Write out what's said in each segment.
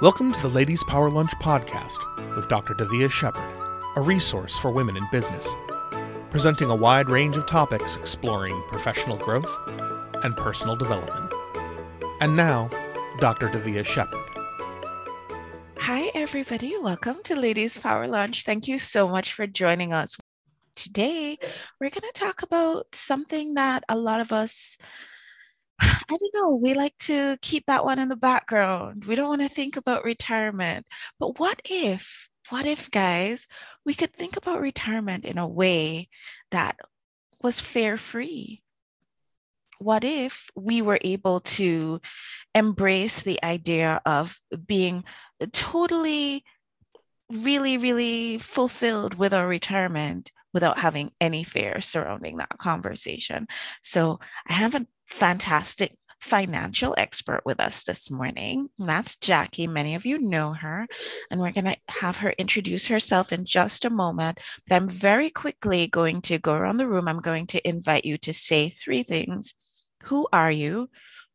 Welcome to the Ladies Power Lunch podcast with Dr. Davia Shepard, a resource for women in business, presenting a wide range of topics exploring professional growth and personal development. And now, Dr. Davia Shepard. Hi, everybody. Welcome to Ladies Power Lunch. Thank you so much for joining us. Today, we're going to talk about something that a lot of us I don't know. We like to keep that one in the background. We don't want to think about retirement. But what if, what if, guys, we could think about retirement in a way that was fare free? What if we were able to embrace the idea of being totally, really, really fulfilled with our retirement without having any fear surrounding that conversation? So I have a fantastic financial expert with us this morning. that's Jackie. Many of you know her, and we're going to have her introduce herself in just a moment. But I'm very quickly going to go around the room. I'm going to invite you to say three things Who are you?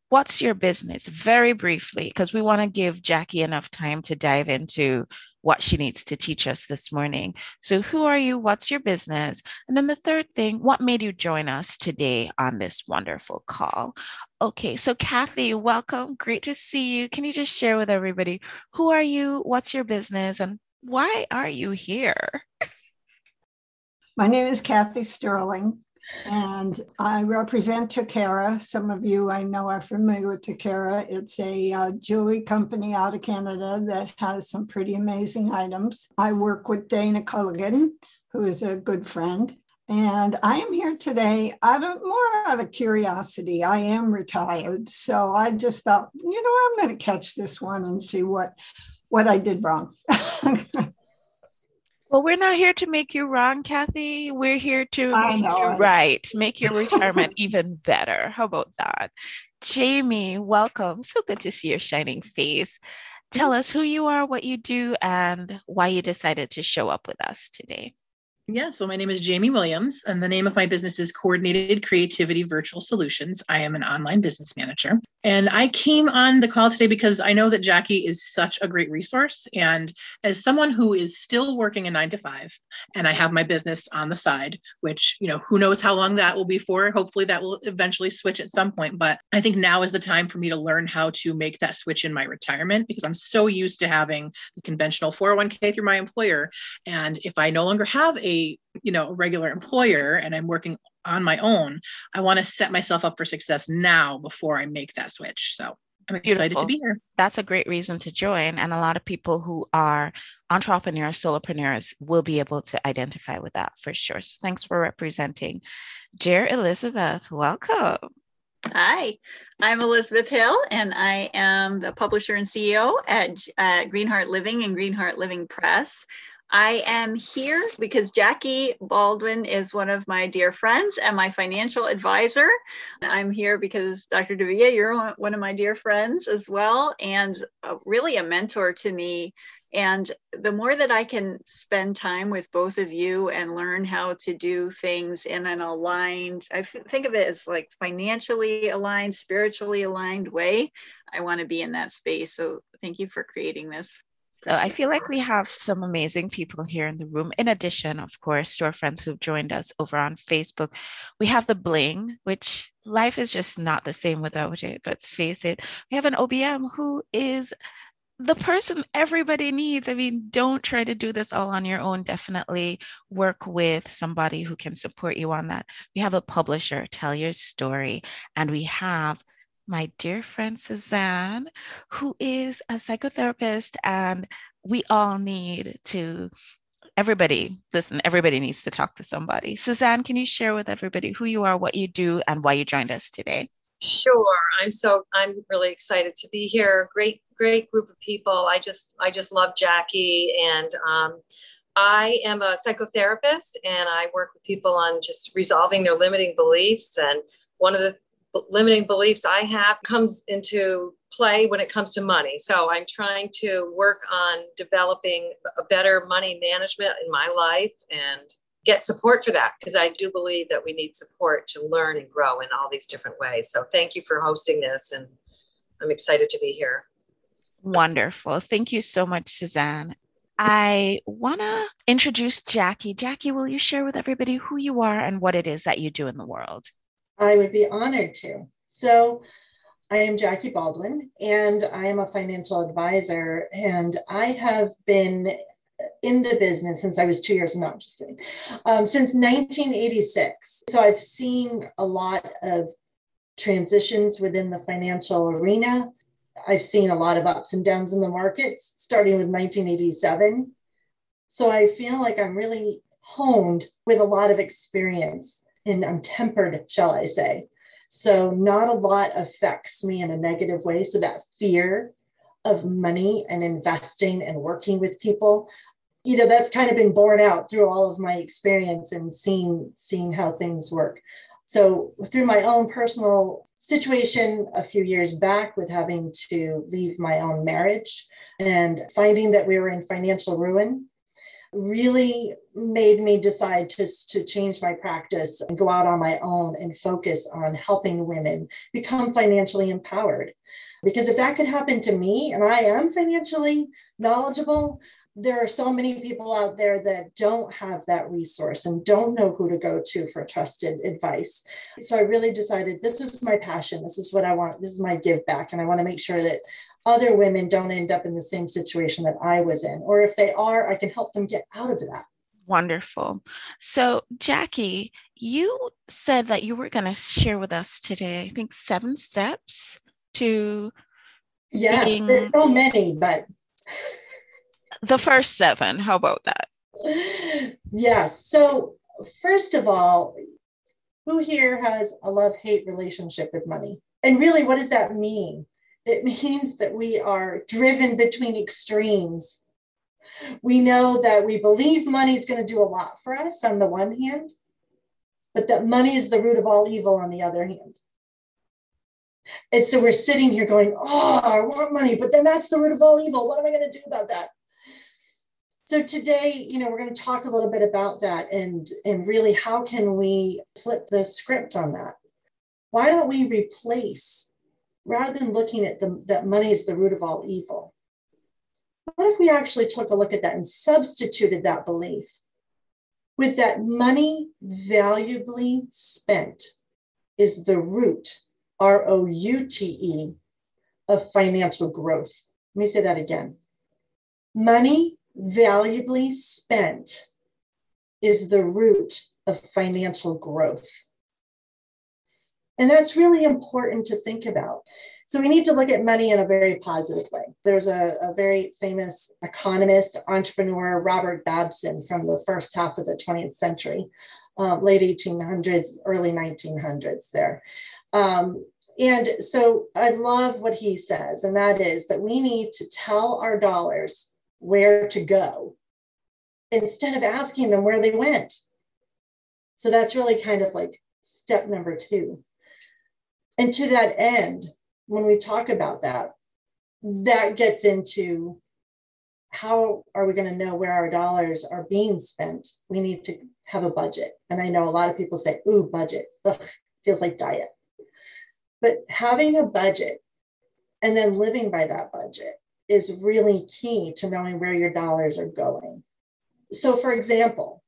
What's your business? Very briefly, because we want to give Jackie enough time to dive into what she needs to teach us this morning. So, who are you? What's your business? And then the third thing, what made you join us today on this wonderful call? Okay, so Kathy, welcome. Great to see you. Can you just share with everybody who are you? What's your business? And why are you here? My name is Kathy Sterling and I represent Takara. Some of you I know are familiar with Takara. It's a uh, jewelry company out of Canada that has some pretty amazing items. I work with Dana Culligan, who is a good friend. And I am here today out of more out of curiosity. I am retired, so I just thought, you know, I'm going to catch this one and see what what I did wrong. Well, we're not here to make you wrong, Kathy. We're here to make you right, make your retirement even better. How about that? Jamie, welcome. So good to see your shining face. Tell us who you are, what you do, and why you decided to show up with us today. Yeah, so my name is Jamie Williams, and the name of my business is Coordinated Creativity Virtual Solutions. I am an online business manager. And I came on the call today because I know that Jackie is such a great resource. And as someone who is still working a nine to five, and I have my business on the side, which, you know, who knows how long that will be for. Hopefully that will eventually switch at some point. But I think now is the time for me to learn how to make that switch in my retirement because I'm so used to having the conventional 401k through my employer. And if I no longer have a you know a regular employer and i'm working on my own i want to set myself up for success now before i make that switch. So i'm excited to be here. That's a great reason to join and a lot of people who are entrepreneurs solopreneurs will be able to identify with that for sure. So thanks for representing Jer Elizabeth. Welcome. Hi, I'm Elizabeth Hill, and I am the publisher and CEO at, at Greenheart Living and Greenheart Living Press. I am here because Jackie Baldwin is one of my dear friends and my financial advisor. I'm here because Dr. Davia, you're one of my dear friends as well, and uh, really a mentor to me. And the more that I can spend time with both of you and learn how to do things in an aligned, I think of it as like financially aligned, spiritually aligned way, I want to be in that space. So thank you for creating this so I feel like we have some amazing people here in the room. In addition, of course, to our friends who've joined us over on Facebook, we have the bling, which life is just not the same without it. Let's face it. We have an OBM who is the person everybody needs. I mean, don't try to do this all on your own. Definitely work with somebody who can support you on that. We have a publisher, tell your story, and we have my dear friend Suzanne, who is a psychotherapist, and we all need to. Everybody, listen, everybody needs to talk to somebody. Suzanne, can you share with everybody who you are, what you do, and why you joined us today? Sure. I'm so I'm really excited to be here. Great, great group of people. I just I just love Jackie and um, I am a psychotherapist and I work with people on just resolving their limiting beliefs. And one of the limiting beliefs I have comes into play when it comes to money. So I'm trying to work on developing a better money management in my life and get support for that because I do believe that we need support to learn and grow in all these different ways. So thank you for hosting this and I'm excited to be here. Wonderful. Thank you so much, Suzanne. I want to introduce Jackie. Jackie, will you share with everybody who you are and what it is that you do in the world? I would be honored to. So, I am Jackie Baldwin, and I am a financial advisor, and I have been in the business since I was two years. No, just kidding. Um, since 1986. So I've seen a lot of transitions within the financial arena. I've seen a lot of ups and downs in the markets, starting with 1987. So I feel like I'm really honed with a lot of experience and I'm tempered, shall I say. So not a lot affects me in a negative way. So that fear of money and investing and working with people, you know, that's kind of been borne out through all of my experience and seeing seeing how things work. So through my own personal situation a few years back with having to leave my own marriage and finding that we were in financial ruin really made me decide to, to change my practice and go out on my own and focus on helping women become financially empowered. Because if that could happen to me and I am financially knowledgeable, there are so many people out there that don't have that resource and don't know who to go to for trusted advice. So I really decided this is my passion. This is what I want. This is my give back. And I want to make sure that other women don't end up in the same situation that I was in. Or if they are, I can help them get out of that. Wonderful. So, Jackie, you said that you were going to share with us today, I think, seven steps to. Yes, being... there's so many, but. the first seven. How about that? Yes. So, first of all, who here has a love hate relationship with money? And really, what does that mean? It means that we are driven between extremes. We know that we believe money is going to do a lot for us on the one hand, but that money is the root of all evil on the other hand. And so we're sitting here going, Oh, I want money, but then that's the root of all evil. What am I going to do about that? So today, you know, we're going to talk a little bit about that and and really how can we flip the script on that? Why don't we replace rather than looking at the, that money is the root of all evil, what if we actually took a look at that and substituted that belief with that money valuably spent is the root, R O U T E, of financial growth? Let me say that again. Money valuably spent is the root of financial growth. And that's really important to think about. So we need to look at money in a very positive way. There's a, a, very famous economist, entrepreneur, Robert Babson, from the first half of the 20th century, uh, late 1800s, early 1900s there. Um, and so I love what he says, and that is that we need to tell our dollars where to go instead of asking them where they went. So that's really kind of like step number two. And to that end, when we talk about that, that gets into how are we going to know where our dollars are being spent? We need to have a budget. And I know a lot of people say, ooh, budget. Ugh, feels like diet. But having a budget and then living by that budget is really key to knowing where your dollars are going. So, for example,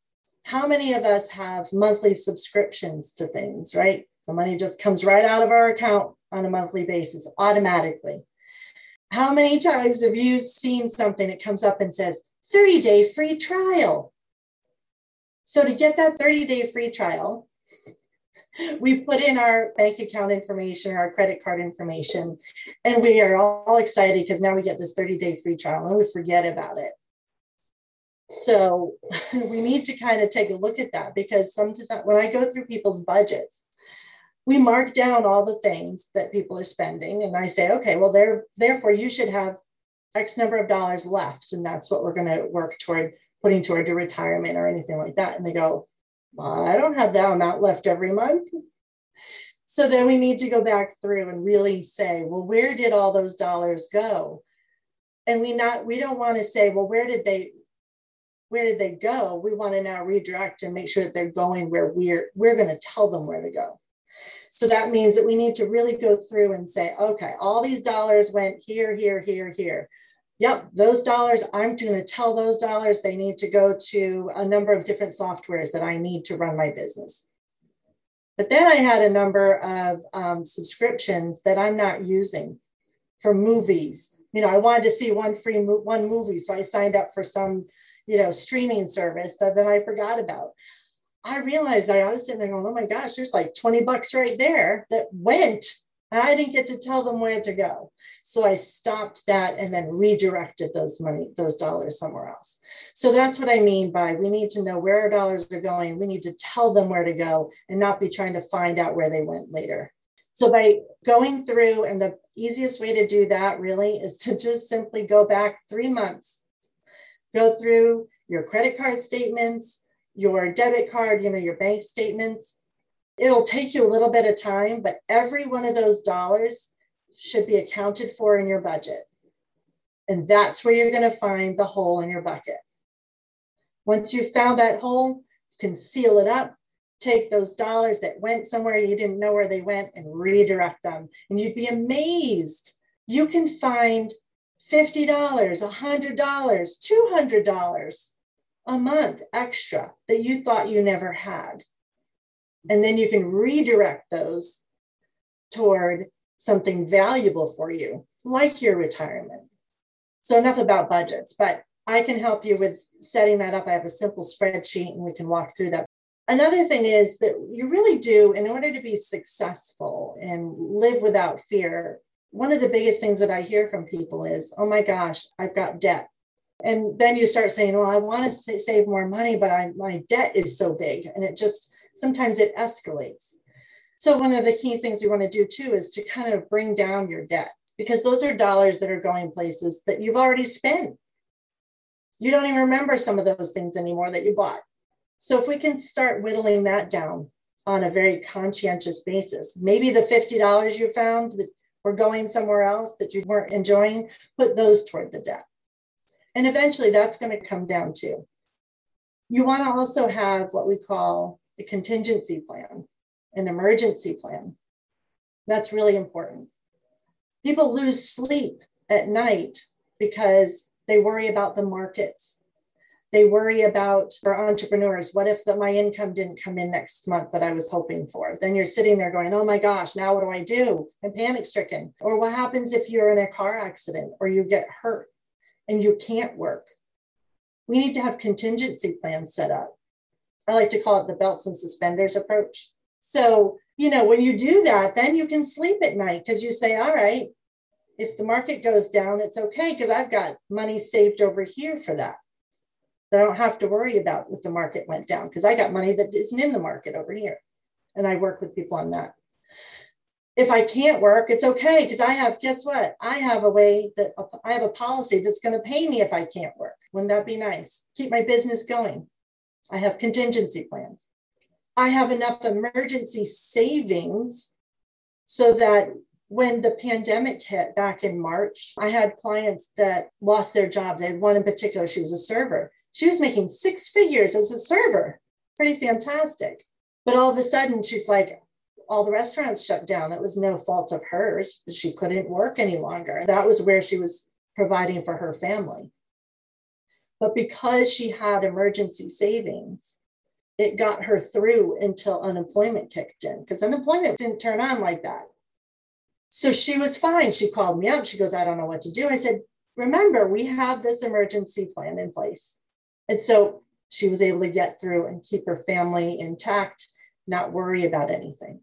how many of us have monthly subscriptions to things, right? The money just comes right out of our account on a monthly basis automatically. How many times have you seen something that comes up and says 30 day free trial? So, to get that 30 day free trial, we put in our bank account information, our credit card information, and we are all excited because now we get this 30 day free trial and we forget about it. So we need to kind of take a look at that because sometimes when I go through people's budgets, we mark down all the things that people are spending and i say okay well there therefore you should have x number of dollars left and that's what we're going to work toward putting toward your retirement or anything like that. And they go well, i don't have that amount left every month. So then we need to go back through and really say well where did all those dollars go? And we not we don't want to say well where did they where did they go? We want to now redirect and make sure that they're going where we're we're going to tell them where to go So that means that we need to really go through and say, okay, all these dollars went here, here, here, here. Yep, those dollars, I'm going to tell those dollars they need to go to a number of different softwares that I need to run my business. But then I had a number of um, subscriptions that I'm not using for movies. You know, I wanted to see one free mo- one movie, so I signed up for some, you know, streaming service that then I forgot about. I realized I was sitting there going, "Oh my gosh, there's like 20 bucks right there that went and I didn't get to tell them where to go. So I stopped that and then redirected those money, those dollars somewhere else. So that's what I mean by we need to know where our dollars are going. We need to tell them where to go and not be trying to find out where they went later. So by going through, and the easiest way to do that really is to just simply go back three months, go through your credit card statements, your debit card, you know, your bank statements, It'll take you a little bit of time, but every one of those dollars should be accounted for in your budget. And that's where you're going to find the hole in your bucket. Once you've found that hole, you can seal it up, take those dollars that went somewhere you didn't know where they went and redirect them. And you'd be amazed. You can find $50, $100, $200 a month extra that you thought you never had. And then you can redirect those toward something valuable for you, like your retirement. So, enough about budgets, but I can help you with setting that up. I have a simple spreadsheet and we can walk through that. Another thing is that you really do, in order to be successful and live without fear, one of the biggest things that I hear from people is, oh my gosh, I've got debt. And then you start saying, well, I want to save more money, but I, my debt is so big. And it just, sometimes it escalates. So one of the key things you want to do too is to kind of bring down your debt because those are dollars that are going places that you've already spent. You don't even remember some of those things anymore that you bought. So if we can start whittling that down on a very conscientious basis, maybe the $50 you found that were going somewhere else that you weren't enjoying, put those toward the debt. And eventually that's going to come down too. You want to also have what we call a contingency plan, an emergency plan. That's really important. People lose sleep at night because they worry about the markets. They worry about, for entrepreneurs, what if the, my income didn't come in next month that I was hoping for? Then you're sitting there going, oh my gosh, now what do I do? I'm panic stricken. Or what happens if you're in a car accident or you get hurt and you can't work? We need to have contingency plans set up. I like to call it the belts and suspenders approach. So, you know, when you do that, then you can sleep at night because you say, all right, if the market goes down, it's okay because I've got money saved over here for that. That I don't have to worry about if the market went down because I got money that isn't in the market over here. And I work with people on that. If I can't work, it's okay because I have, guess what? I have a way that I have a policy that's going to pay me if I can't work. Wouldn't that be nice? Keep my business going. I have contingency plans. I have enough emergency savings so that when the pandemic hit back in March, I had clients that lost their jobs. I had one in particular, she was a server. She was making six figures as a server. Pretty fantastic. But all of a sudden, she's like, all the restaurants shut down. That was no fault of hers, she couldn't work any longer. That was where she was providing for her family. But because she had emergency savings, it got her through until unemployment kicked in because unemployment didn't turn on like that. So she was fine. She called me up. She goes, I don't know what to do. I said, Remember, we have this emergency plan in place. And so she was able to get through and keep her family intact, not worry about anything.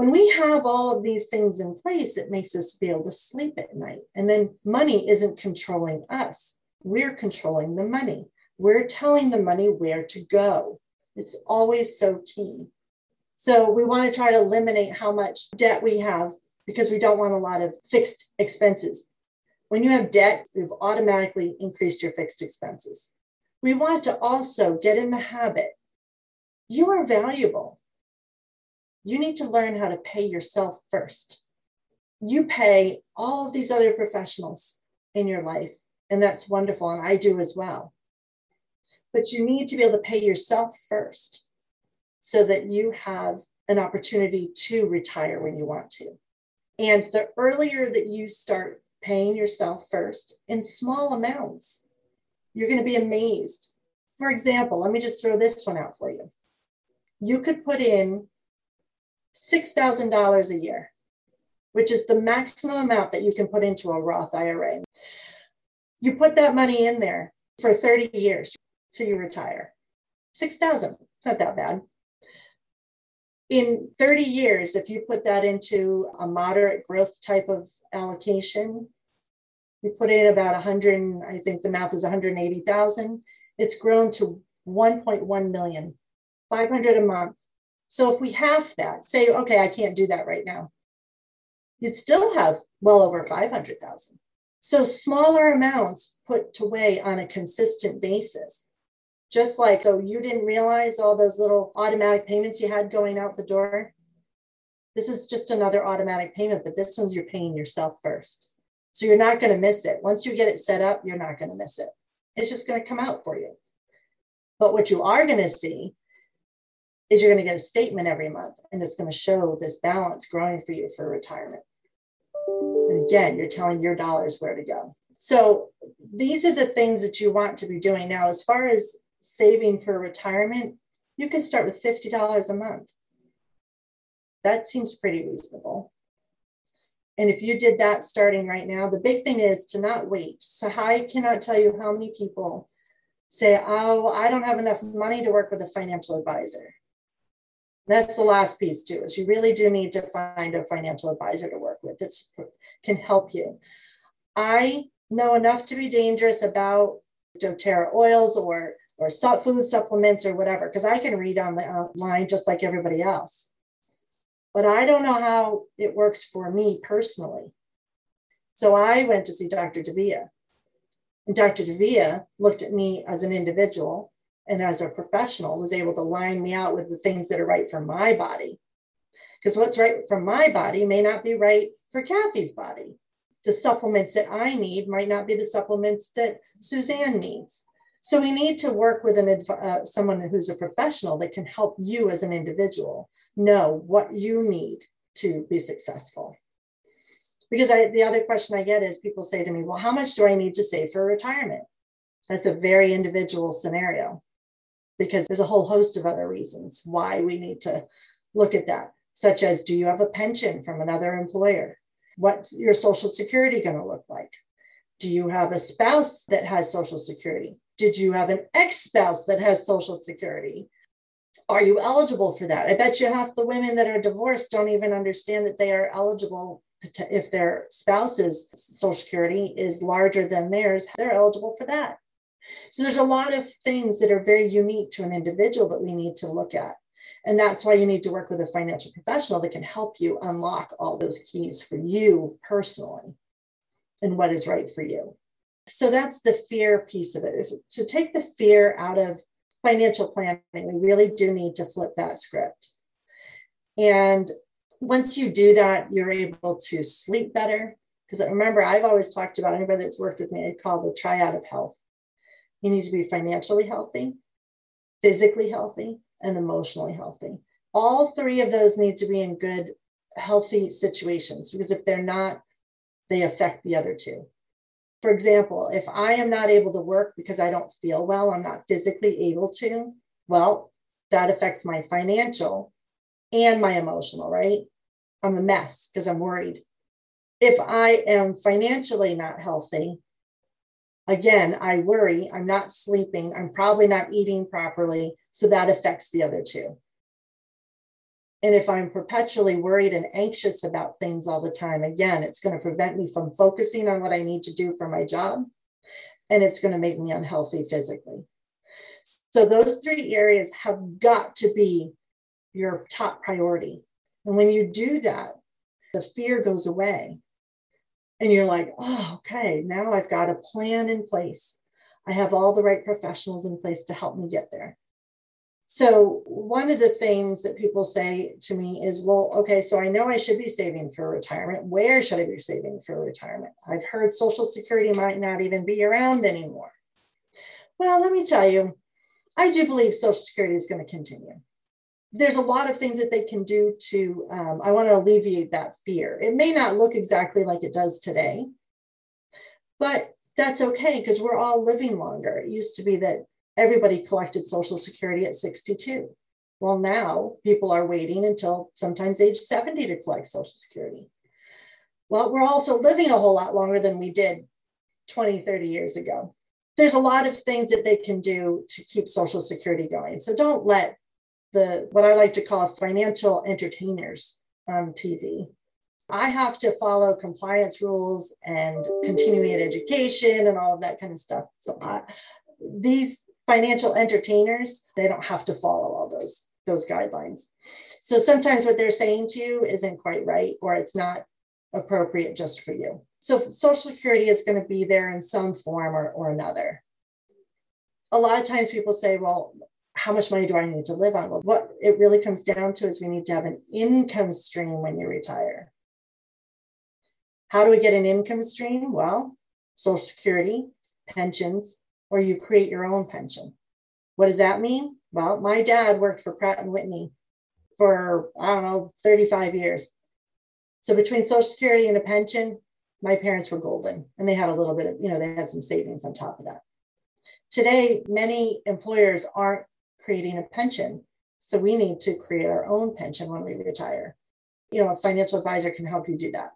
When we have all of these things in place, it makes us be able to sleep at night. And then money isn't controlling us. We're controlling the money. We're telling the money where to go. It's always so key. So we want to try to eliminate how much debt we have because we don't want a lot of fixed expenses. When you have debt, you've automatically increased your fixed expenses. We want to also get in the habit. You are valuable. You need to learn how to pay yourself first. You pay all of these other professionals in your life and that's wonderful. And I do as well. But you need to be able to pay yourself first so that you have an opportunity to retire when you want to. And the earlier that you start paying yourself first in small amounts, you're going to be amazed. For example, let me just throw this one out for you. You could put in $6,000 a year, which is the maximum amount that you can put into a Roth IRA. You put that money in there for 30 years till you retire. 6,000, it's not that bad. In 30 years, if you put that into a moderate growth type of allocation, you put in about 100, I think the math is 180,000. It's grown to 1.1 million, 500 a month. So if we half that, say, okay, I can't do that right now, you'd still have well over 500,000. So smaller amounts put away on a consistent basis. Just like, so you didn't realize all those little automatic payments you had going out the door. This is just another automatic payment, but this one's you're paying yourself first. So you're not going to miss it. Once you get it set up, you're not going to miss it. It's just going to come out for you. But what you are going to see is you're going to get a statement every month and it's going to show this balance growing for you for retirement. And again, you're telling your dollars where to go. So these are the things that you want to be doing. Now, as far as saving for retirement, you can start with $50 a month. That seems pretty reasonable. And if you did that starting right now, the big thing is to not wait. So I cannot tell you how many people say, oh, I don't have enough money to work with a financial advisor. That's the last piece too, is you really do need to find a financial advisor to work with that can help you. I know enough to be dangerous about doTERRA oils or or food supplements or whatever, because I can read on the uh, line just like everybody else but I don't know how it works for me personally. So I went to see Dr. Davia. And Dr. Davia looked at me as an individual and as a professional was able to line me out with the things that are right for my body. Because what's right for my body may not be right for Kathy's body. The supplements that I need might not be the supplements that Suzanne needs. So we need to work with an uh, someone who's a professional that can help you as an individual know what you need to be successful. Because I, the other question I get is people say to me, well, how much do I need to save for retirement? That's a very individual scenario because there's a whole host of other reasons why we need to look at that, such as do you have a pension from another employer? What's your social security going to look like? Do you have a spouse that has social security? Did you have an ex spouse that has Social Security? Are you eligible for that? I bet you half the women that are divorced don't even understand that they are eligible if their spouse's Social Security is larger than theirs, they're eligible for that. So there's a lot of things that are very unique to an individual that we need to look at. And that's why you need to work with a financial professional that can help you unlock all those keys for you personally and what is right for you so that's the fear piece of it. To take the fear out of financial planning, we really do need to flip that script. And once you do that, you're able to sleep better. Because remember, I've always talked about anybody that's worked with me, I call the triad of health. You need to be financially healthy, physically healthy, and emotionally healthy. All three of those need to be in good, healthy situations because if they're not, they affect the other two for example, if I am not able to work because I don't feel well, I'm not physically able to, well, that affects my financial and my emotional, right? I'm a mess because I'm worried. If I am financially not healthy, again, I worry, I'm not sleeping, I'm probably not eating properly. So that affects the other two. And if I'm perpetually worried and anxious about things all the time, again, it's going to prevent me from focusing on what I need to do for my job. And it's going to make me unhealthy physically. So, those three areas have got to be your top priority. And when you do that, the fear goes away. And you're like, oh, okay, now I've got a plan in place. I have all the right professionals in place to help me get there. So, one of the things that people say to me is, well, okay, so I know I should be saving for retirement. Where should I be saving for retirement? I've heard Social Security might not even be around anymore. Well, let me tell you, I do believe Social Security is going to continue. There's a lot of things that they can do to, um, I want to alleviate that fear. It may not look exactly like it does today, but that's okay because we're all living longer. It used to be that everybody collected Social Security at 62. Well, now people are waiting until sometimes age 70 to collect Social Security. Well, we're also living a whole lot longer than we did 20, 30 years ago. There's a lot of things that they can do to keep Social Security going. So don't let the what I like to call financial entertainers on TV. I have to follow compliance rules and continuing education and all of that kind of stuff. So I, these financial entertainers, they don't have to follow all those those guidelines. So sometimes what they're saying to you isn't quite right or it's not appropriate just for you. So Social Security is going to be there in some form or, or another. A lot of times people say, well, how much money do I need to live on? Well, what it really comes down to is we need to have an income stream when you retire. How do we get an income stream? Well, Social Security, pensions, or you create your own pension. What does that mean? Well, my dad worked for Pratt and Whitney for, I don't know, 35 years. So between Social Security and a pension, my parents were golden and they had a little bit of, you know, they had some savings on top of that. Today, many employers aren't creating a pension. So we need to create our own pension when we retire. You know, a financial advisor can help you do that.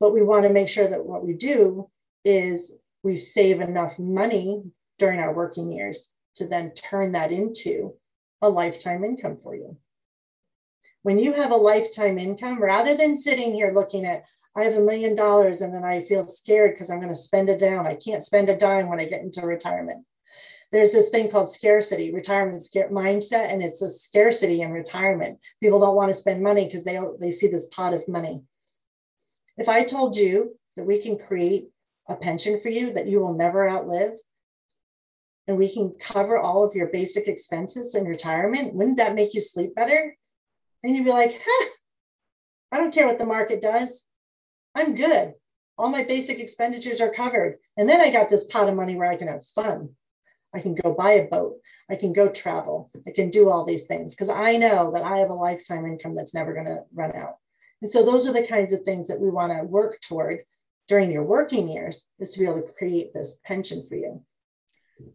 But we want to make sure that what we do is we save enough money during our working years to then turn that into a lifetime income for you. When you have a lifetime income, rather than sitting here looking at, I have a million dollars and then I feel scared because I'm going to spend it down. I can't spend a dime when I get into retirement there's this thing called scarcity, retirement scare mindset, and it's a scarcity in retirement. People don't want to spend money because they they see this pot of money. If I told you that we can create a pension for you that you will never outlive, and we can cover all of your basic expenses in retirement, wouldn't that make you sleep better? And you'd be like, huh, I don't care what the market does. I'm good. All my basic expenditures are covered. And then I got this pot of money where I can have fun. I can go buy a boat. I can go travel. I can do all these things because I know that I have a lifetime income that's never going to run out. And so those are the kinds of things that we want to work toward during your working years is to be able to create this pension for you.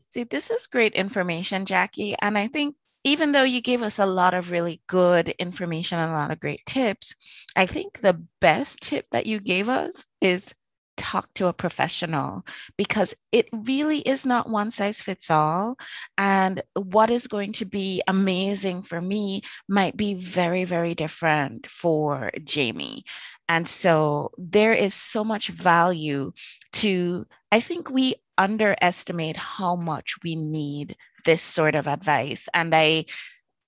See, this is great information, Jackie. And I think even though you gave us a lot of really good information and a lot of great tips, I think the best tip that you gave us is talk to a professional because it really is not one size fits all. And what is going to be amazing for me might be very, very different for Jamie. And so there is so much value to, I think we underestimate how much we need this sort of advice. And I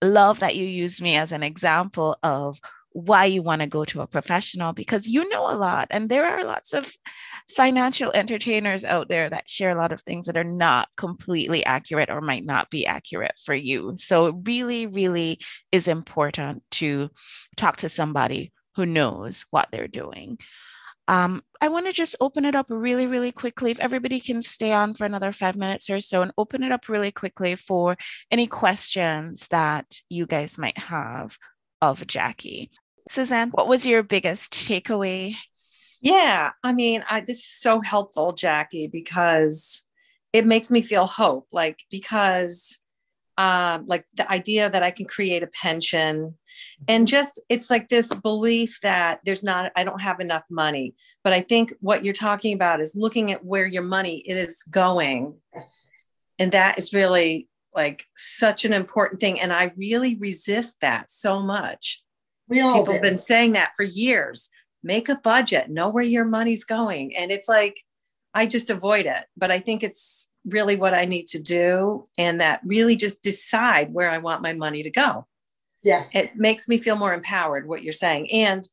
love that you use me as an example of why you want to go to a professional because you know a lot and there are lots of financial entertainers out there that share a lot of things that are not completely accurate or might not be accurate for you so it really really is important to talk to somebody who knows what they're doing um, I want to just open it up really, really quickly. If everybody can stay on for another five minutes or so and open it up really quickly for any questions that you guys might have of Jackie. Suzanne, what was your biggest takeaway? Yeah, I mean, I, this is so helpful, Jackie, because it makes me feel hope. Like, because, um, like the idea that I can create a pension and just it's like this belief that there's not, I don't have enough money. But I think what you're talking about is looking at where your money is going. And that is really like such an important thing. And I really resist that so much. We all people have been saying that for years. Make a budget, know where your money's going. And it's like, I just avoid it. But I think it's really what I need to do. And that really just decide where I want my money to go. Yes. It makes me feel more empowered, what you're saying. And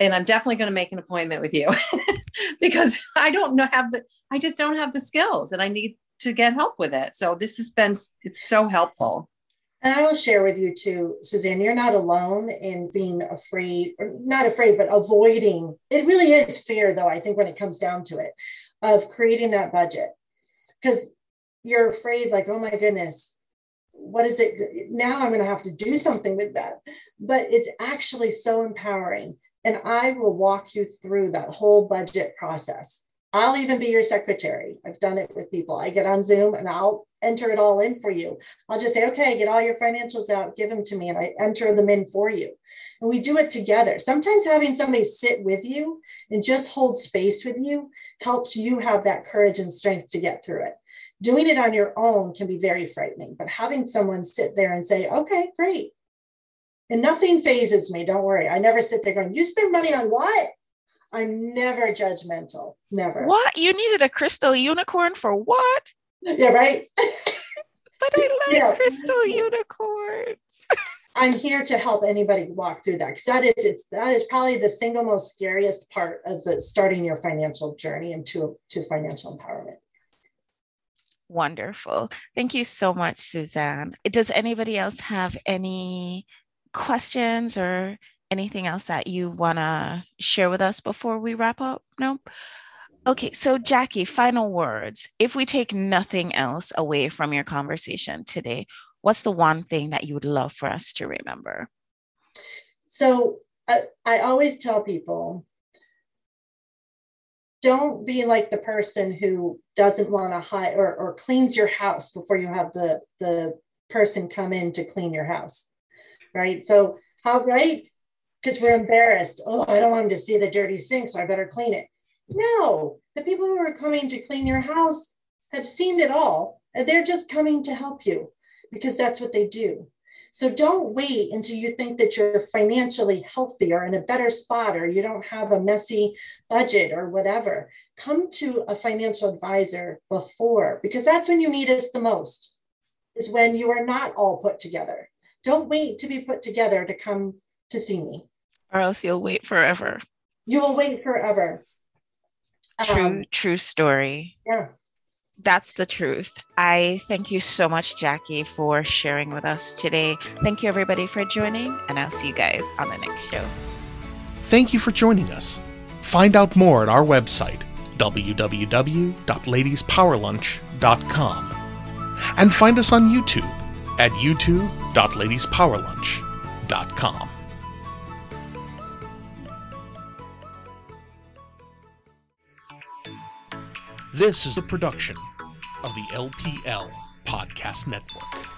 and I'm definitely going to make an appointment with you because I don't know have the I just don't have the skills and I need to get help with it. So this has been it's so helpful. And I will share with you too, Suzanne, you're not alone in being afraid, or not afraid, but avoiding. It really is fear, though, I think, when it comes down to it, of creating that budget. Because you're afraid, like, oh my goodness, what is it? Now I'm going to have to do something with that. But it's actually so empowering. And I will walk you through that whole budget process. I'll even be your secretary. I've done it with people. I get on Zoom and I'll enter it all in for you. I'll just say, okay, get all your financials out, give them to me, and I enter them in for you. And we do it together. Sometimes having somebody sit with you and just hold space with you helps you have that courage and strength to get through it. Doing it on your own can be very frightening, but having someone sit there and say, okay, great. And nothing fazes me. Don't worry. I never sit there going, you spend money on what? I'm never judgmental. Never. What? You needed a crystal unicorn for what? Yeah, right. but I like yeah. crystal unicorns. I'm here to help anybody walk through that because that is it's that is probably the single most scariest part of the starting your financial journey into to financial empowerment. Wonderful. Thank you so much, Suzanne. Does anybody else have any questions or anything else that you want to share with us before we wrap up? No? Okay, so Jackie, final words. If we take nothing else away from your conversation today, what's the one thing that you would love for us to remember? So I, I always tell people don't be like the person who doesn't want to hide or, or cleans your house before you have the, the person come in to clean your house. Right. So, how, right? Because we're embarrassed. Oh, I don't want to see the dirty sink, so I better clean it. No, the people who are coming to clean your house have seen it all, and they're just coming to help you because that's what they do. So don't wait until you think that you're financially healthy or in a better spot or you don't have a messy budget or whatever. Come to a financial advisor before because that's when you need us the most, is when you are not all put together. Don't wait to be put together to come to see me. Or else you'll wait forever. You will wait forever. True, um, true story. Yeah. That's the truth. I thank you so much, Jackie, for sharing with us today. Thank you, everybody, for joining, and I'll see you guys on the next show. Thank you for joining us. Find out more at our website, www.ladiespowerlunch.com, and find us on YouTube at youtube.ladiespowerlunch.com. This is a production of the LPL Podcast Network.